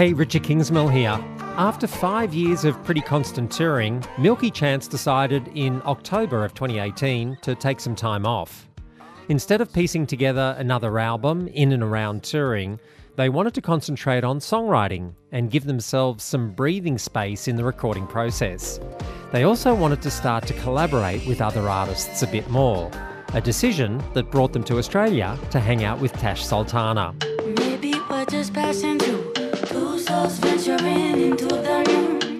Hey, Richard Kingsmill here. After five years of pretty constant touring, Milky Chance decided in October of 2018 to take some time off. Instead of piecing together another album in and around touring, they wanted to concentrate on songwriting and give themselves some breathing space in the recording process. They also wanted to start to collaborate with other artists a bit more, a decision that brought them to Australia to hang out with Tash Sultana.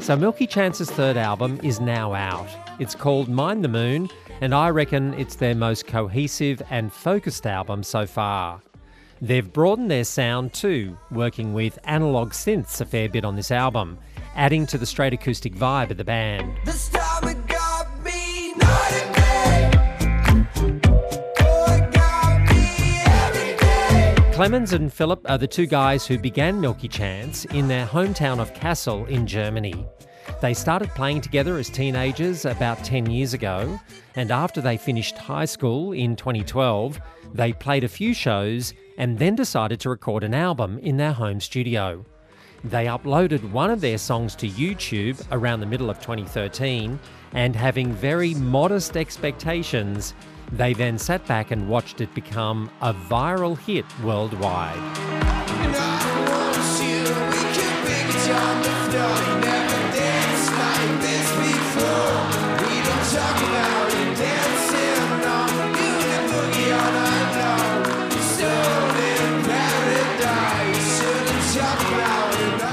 So Milky Chance's third album is now out. It's called Mind the Moon, and I reckon it's their most cohesive and focused album so far. They've broadened their sound too, working with analog synths a fair bit on this album, adding to the straight acoustic vibe of the band. Clemens and Philip are the two guys who began Milky Chance in their hometown of Kassel in Germany. They started playing together as teenagers about 10 years ago, and after they finished high school in 2012, they played a few shows and then decided to record an album in their home studio. They uploaded one of their songs to YouTube around the middle of 2013, and having very modest expectations, they then sat back and watched it become a viral hit worldwide.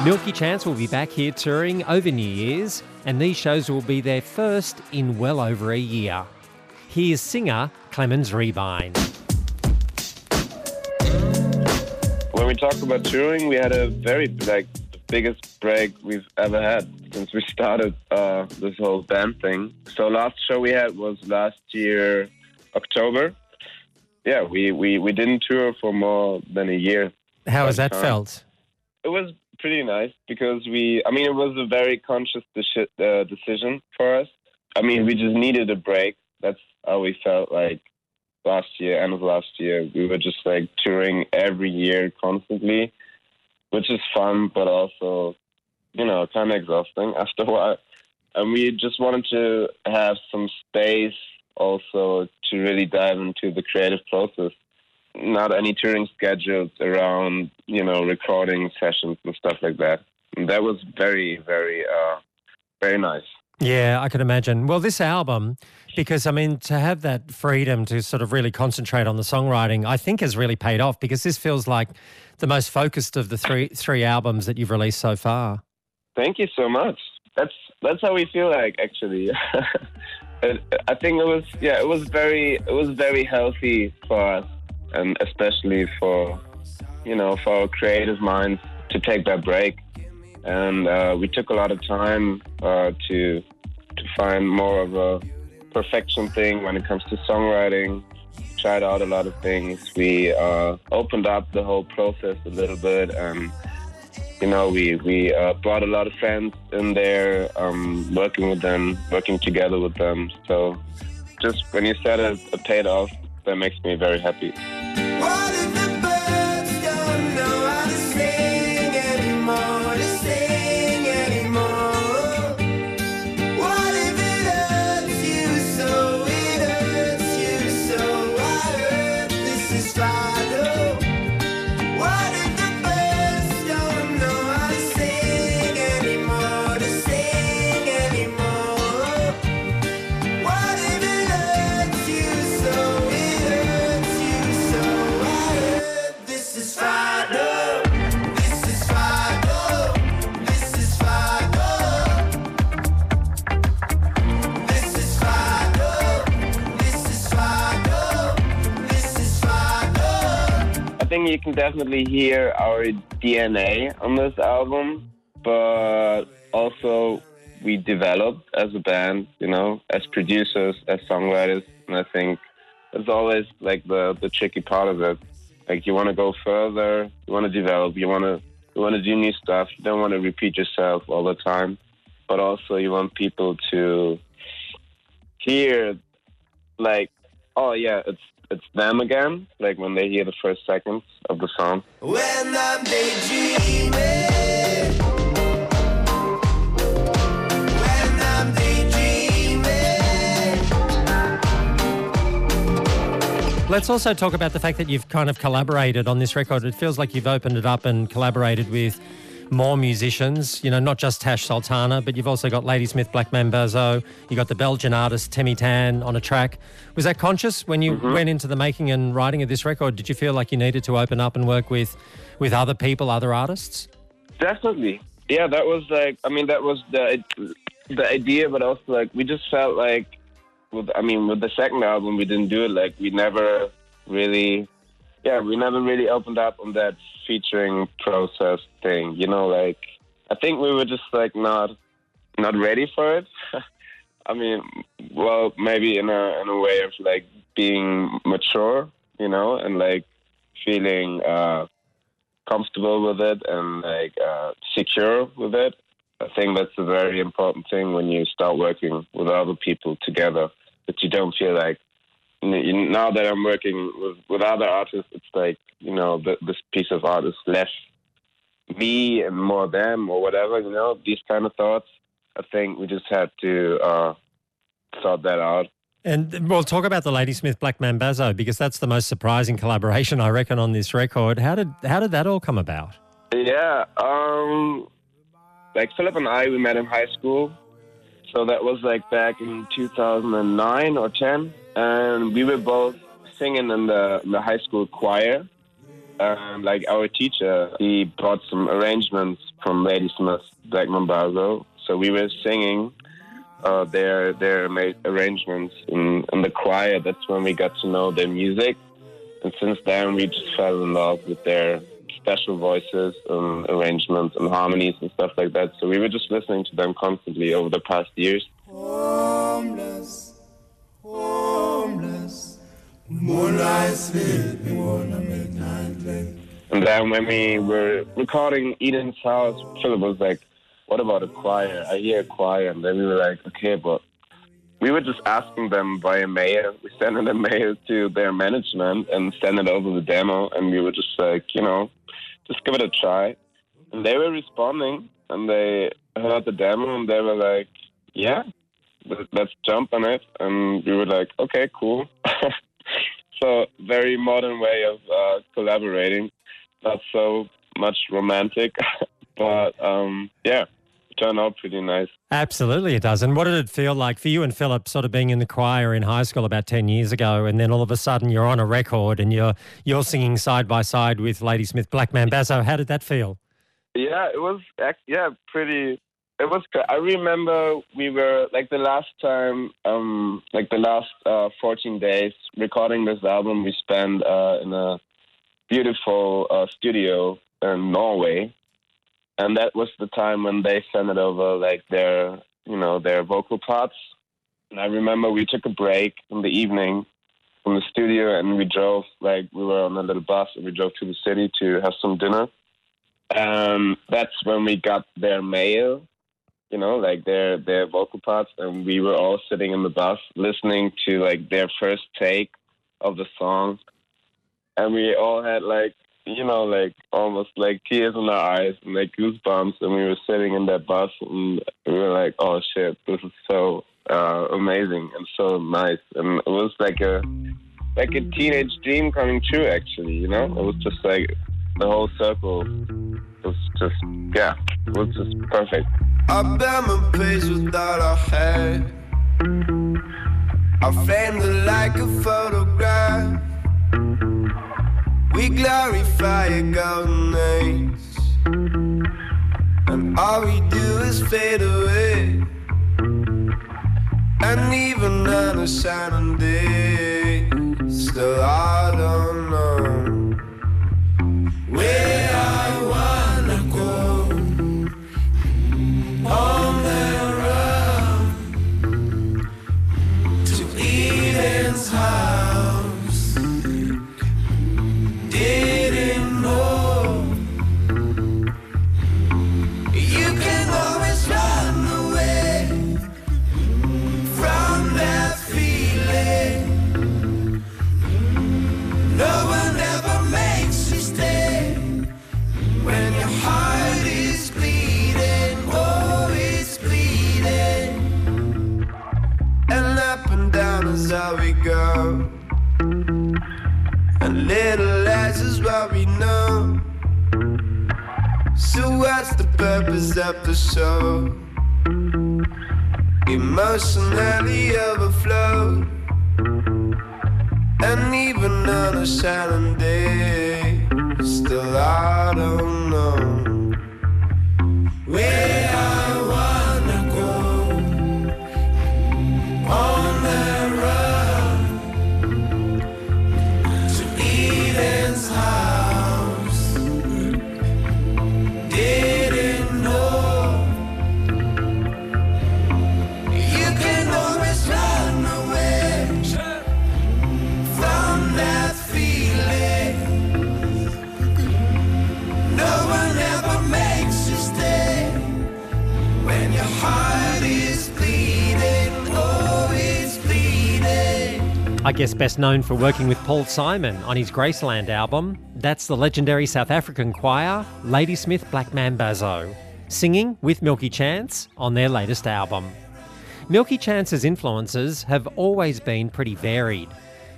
Milky Chance will be back here touring over New Year's, and these shows will be their first in well over a year. Here's singer Clemens Rehbein. when we talk about touring, we had a very like the biggest break we've ever had since we started uh, this whole band thing. So last show we had was last year October. Yeah, we, we, we didn't tour for more than a year. How has that Time. felt? It was pretty nice because we, I mean, it was a very conscious deci- uh, decision for us. I mean, we just needed a break. That's how we felt like last year, end of last year. We were just like touring every year constantly, which is fun, but also, you know, kind of exhausting after a while. And we just wanted to have some space also to really dive into the creative process not any touring schedules around you know recording sessions and stuff like that. And that was very very uh, very nice. Yeah, I can imagine. Well, this album, because I mean, to have that freedom to sort of really concentrate on the songwriting, I think has really paid off because this feels like the most focused of the three three albums that you've released so far. Thank you so much. That's that's how we feel like actually. I think it was yeah it was very it was very healthy for us and especially for you know for our creative minds to take that break and uh, we took a lot of time uh, to to find more of a perfection thing when it comes to songwriting tried out a lot of things we uh, opened up the whole process a little bit and you know, we we uh, brought a lot of friends in there, um, working with them, working together with them. So, just when you said it, it paid off. That makes me very happy. Can definitely hear our DNA on this album, but also we developed as a band, you know, as producers, as songwriters, and I think it's always like the the tricky part of it. Like you want to go further, you want to develop, you want to you want to do new stuff. You don't want to repeat yourself all the time, but also you want people to hear, like, oh yeah, it's it's them again, like when they hear the first seconds of the song. When I'm daydreaming. Let's also talk about the fact that you've kind of collaborated on this record. It feels like you've opened it up and collaborated with more musicians, you know, not just Tash Sultana, but you've also got Ladysmith Black Mambazo, you got the Belgian artist Témé Tan on a track. Was that conscious when you mm-hmm. went into the making and writing of this record? Did you feel like you needed to open up and work with, with other people, other artists? Definitely. Yeah, that was like I mean that was the the idea, but also like we just felt like with I mean with the second album we didn't do it like we never really yeah we never really opened up on that featuring process thing. You know, like I think we were just like not not ready for it. I mean, well, maybe in a in a way of like being mature, you know, and like feeling uh, comfortable with it and like uh, secure with it. I think that's a very important thing when you start working with other people together. That you don't feel like now that I'm working with, with other artists, it's like you know th this piece of art is less me and more them or whatever. You know these kind of thoughts. I think we just had to uh, sort that out. And we'll talk about the Ladysmith Black Mambazo because that's the most surprising collaboration I reckon on this record. How did how did that all come about? Yeah, um, like Philip and I, we met in high school. So that was like back in 2009 or 10. And we were both singing in the, the high school choir. And like our teacher, he brought some arrangements from Ladysmith Black Mambazo. So we were singing uh, their their arrangements in, in the choir. That's when we got to know their music. And since then, we just fell in love with their special voices and arrangements and harmonies and stuff like that. So we were just listening to them constantly over the past years. Homeless, homeless. Moonlight sleeping on a midnight lake. And then when we were recording Eden's house, Philip was like, "What about a choir? I hear a choir." And then we were like, "Okay, but." We were just asking them via mail. We sent in a mail to their management and sent it over the demo, and we were just like, you know, just give it a try. And they were responding, and they heard the demo, and they were like, "Yeah, let- let's jump on it." And we were like, "Okay, cool." so very modern way of uh, collaborating, not so much romantic, but um, yeah, turned out pretty nice. Absolutely, it does. And what did it feel like for you and Philip, sort of being in the choir in high school about ten years ago, and then all of a sudden you're on a record and you're you're singing side by side with Ladysmith Black Mambazo? How did that feel? Yeah, it was yeah pretty. It was. I remember we were like the last time, um, like the last uh, 14 days recording this album. We spent uh, in a beautiful uh, studio in Norway, and that was the time when they sent it over like their you know their vocal parts. And I remember we took a break in the evening from the studio, and we drove like we were on a little bus, and we drove to the city to have some dinner. Um, that's when we got their mail, you know, like their their vocal parts, and we were all sitting in the bus listening to like their first take of the song, and we all had like you know like almost like tears in our eyes and like goosebumps, and we were sitting in that bus, and we were like, oh shit, this is so uh, amazing and so nice, and it was like a like a teenage dream coming true, actually, you know, it was just like the whole circle was just yeah, it was just perfect. I bear my place without a head. I framed it like a photograph. We glorify a golden age. And all we do is fade away. And even on a shining day, still I don't know we know. So what's the purpose of the show? Emotionally overflow, and even on a shining day, still I don't know where guess best known for working with Paul Simon on his Graceland album, that's the legendary South African choir Ladysmith Black Mambazo, singing with Milky Chance on their latest album. Milky Chance's influences have always been pretty varied.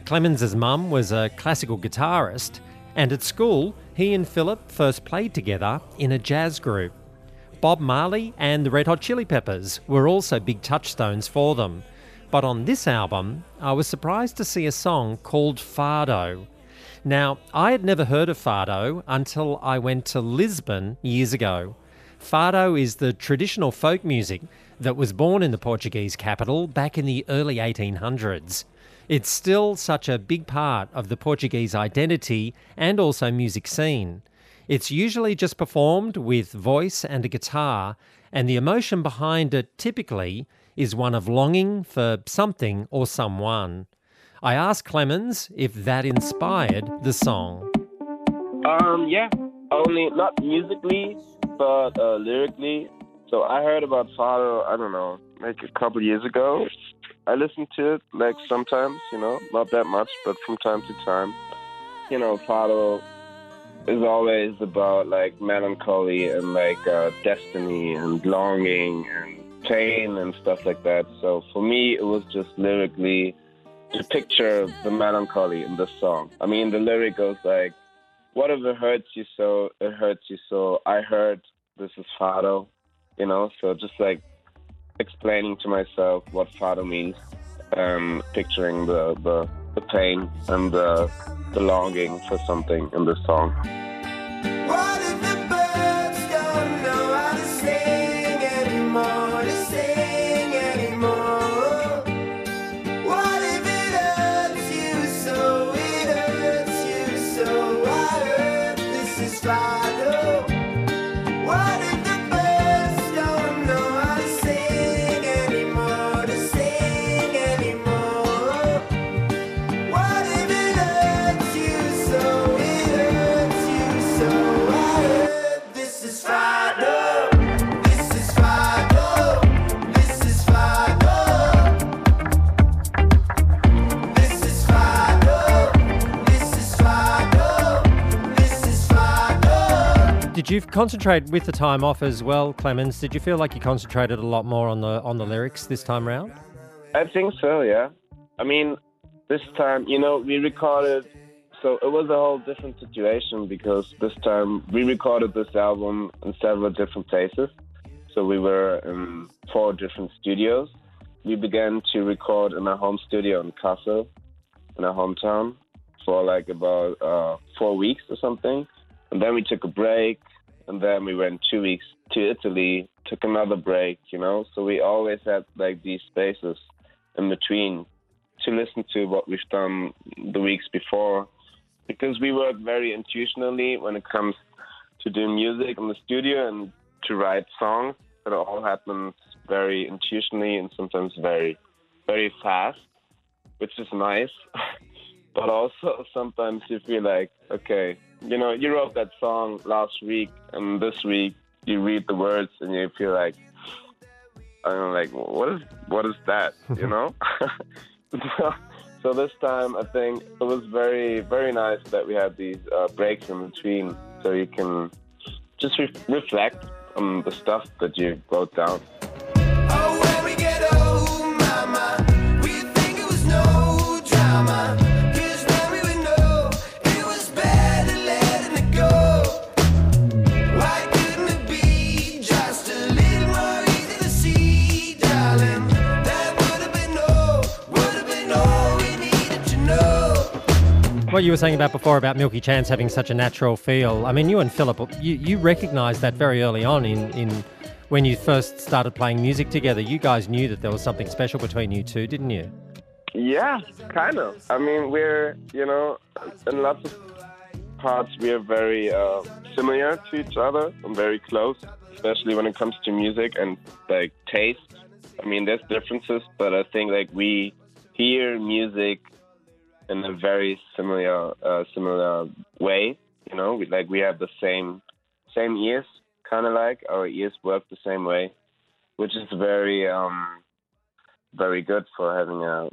Clemens's mum was a classical guitarist, and at school, he and Philip first played together in a jazz group. Bob Marley and the Red Hot Chili Peppers were also big touchstones for them. But on this album, I was surprised to see a song called Fado. Now, I had never heard of Fado until I went to Lisbon years ago. Fado is the traditional folk music that was born in the Portuguese capital back in the early 1800s. It's still such a big part of the Portuguese identity and also music scene. It's usually just performed with voice and a guitar, and the emotion behind it typically is one of longing for something or someone. I asked Clemens if that inspired the song. Um, yeah, only not musically, but uh, lyrically. So I heard about Fado, I don't know, like a couple years ago. I listened to it like sometimes, you know, not that much, but from time to time. You know, Fado is always about like melancholy and like uh, destiny and longing and pain and stuff like that. So for me, it was just lyrically to picture the melancholy in the song. I mean, the lyric goes like, "Whatever hurts you so, it hurts you so." I heard this is Fado, you know. So just like explaining to myself what Fado means, um, picturing the, the the pain and the the longing for something in the song. Concentrate with the time off as well, Clemens? Did you feel like you concentrated a lot more on the on the lyrics this time round? I think so, yeah. I mean, this time, you know, we recorded, so it was a whole different situation because this time we recorded this album in several different places. So we were in four different studios. We began to record in our home studio in Kassel, in our hometown, for like about uh, four weeks or something. And then we took a break, and then we went two weeks to Italy, took another break, you know. So we always had like these spaces in between to listen to what we've done the weeks before because we work very intuitionally when it comes to do music in the studio and to write songs. It all happens very intuitionally and sometimes very, very fast, which is nice. but also sometimes you feel like, okay, you know, you wrote that song last week and this week you read the words and you feel like, I don't know, like what is what is that? You know. so this time, I think it was very very nice that we had these uh, breaks in between, so you can just re- reflect on the stuff that you wrote down. What you were saying about before about Milky Chance having such a natural feel. I mean, you and Philip, you, you recognised that very early on in, in when you first started playing music together. You guys knew that there was something special between you two, didn't you? Yeah, kind of. I mean, we're you know, in lots of parts we're very uh, similar to each other and very close, especially when it comes to music and like taste. I mean, there's differences, but I think like we hear music in a very similar uh, similar way. You know, we, like we have the same same ears, kind of like our ears work the same way, which is very um very good for having a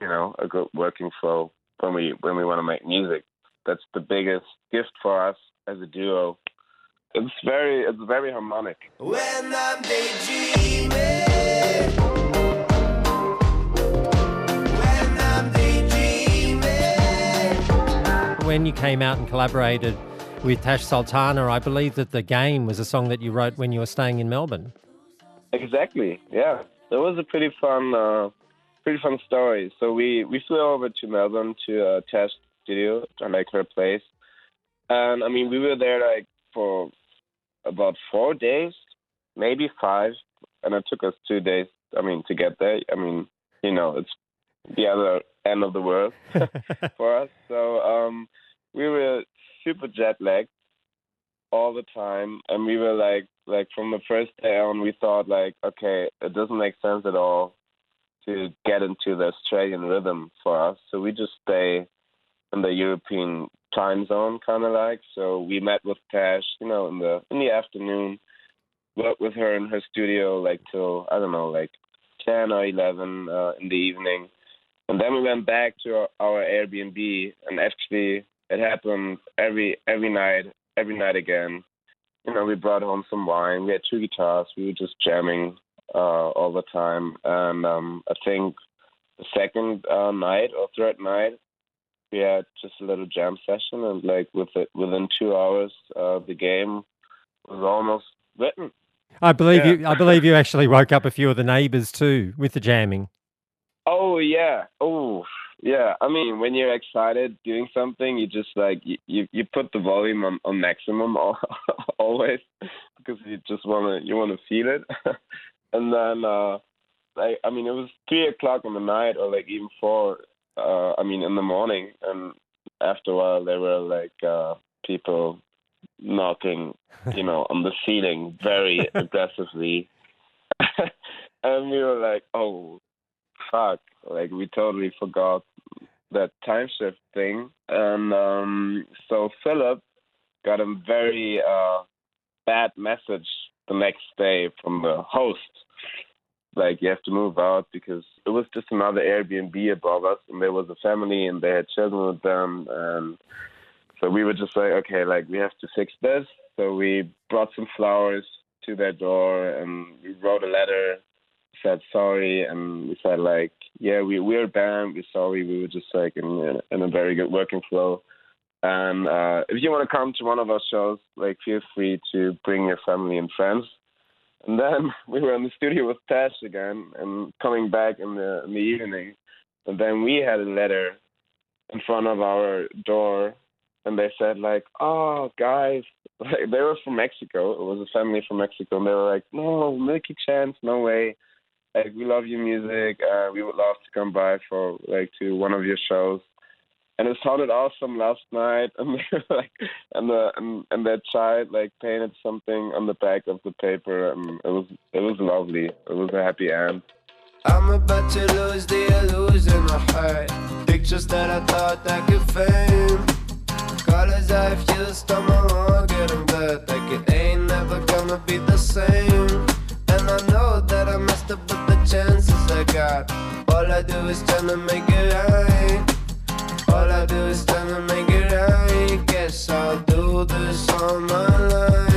you know a good working flow when we when we want to make music. That's the biggest gift for us as a duo. It's very it's very harmonic. When I'm daydreaming. When you came out and collaborated with Tash Sultana, I believe that the game was a song that you wrote when you were staying in Melbourne. Exactly. Yeah, it was a pretty fun, uh, pretty fun story. So we we flew over to Melbourne to uh, Tash's studio, to like her place, and I mean we were there like for about four days, maybe five, and it took us two days. I mean to get there. I mean you know it's the other end of the world for us. So um, we were super jet lagged all the time, and we were like, like from the first day on, we thought like, okay, it doesn't make sense at all to get into the Australian rhythm for us. So we just stay in the European time zone, kind of like. So we met with Tash, you know, in the in the afternoon. Worked with her in her studio like till I don't know, like ten or eleven uh, in the evening, and then we went back to our, our Airbnb, and actually it happened every every night, every night again. You know, we brought home some wine. We had two guitars. We were just jamming uh, all the time, and um, I think the second uh, night or third night, we had just a little jam session, and like with it, within two hours, uh, the game was almost written. I believe Yeah. you. I believe you actually woke up a few of the neighbours too with the jamming. Oh yeah. Oh yeah. I mean, when you're excited doing something, you just like you you, put the volume on, on maximum al- always because you just wanna you wanna feel it. and then uh like I mean, it was three o'clock in the night or like even four. Uh, I mean, in the morning, and after a while, there were like uh people knocking, you know, on the ceiling very aggressively. and we were like, oh, fuck. Like, we totally forgot that time shift thing. And um, so Philip got a very uh, bad message the next day from the host. Like, you have to move out because it was just another Airbnb above us, and there was a family, and they had children with them. And so we were just like, okay, like, we have to fix this. So we brought some flowers to their door, and we wrote a letter said sorry and we said like yeah we we're banned, we're sorry we were just like in in a very good working flow and uh if you want to come to one of our shows like feel free to bring your family and friends and then we were in the studio with Tash again and coming back in the in the evening and then we had a letter in front of our door and they said like oh guys like they were from Mexico it was a family from Mexico and they were like no Milky Chance no way like we love your music. Uh, we would love to come by for like to one of your shows. And it sounded awesome last night, and like, and the and, and their child like painted something on the back of the paper, and it was it was lovely. It was a happy end. I'm about to lose the illusion of heart. Pictures that I thought I could fame. Colors I've used on my own, getting back. Like it ain't never gonna be the same. Chances I got. All I do is tryna make it right. All I do is tryna make it right. Guess I'll do this all my life.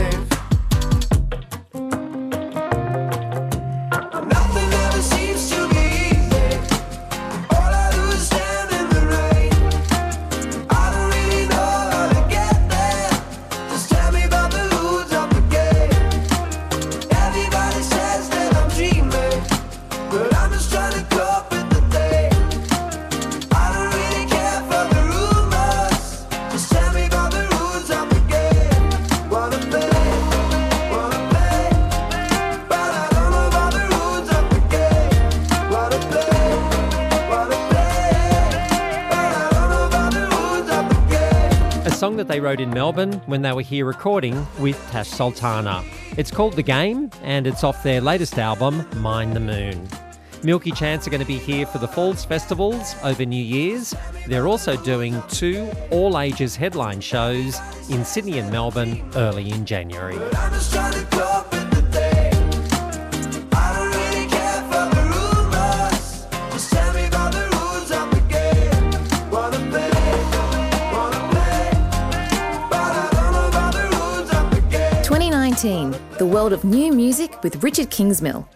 Song that they wrote in Melbourne when they were here recording with Tash Sultana. It's called The Game and it's off their latest album, Mind the Moon. Milky Chance are going to be here for the Falls Festivals over New Year's. They're also doing two all ages headline shows in Sydney and Melbourne early in January. 2019, the world of new music with Richard Kingsmill.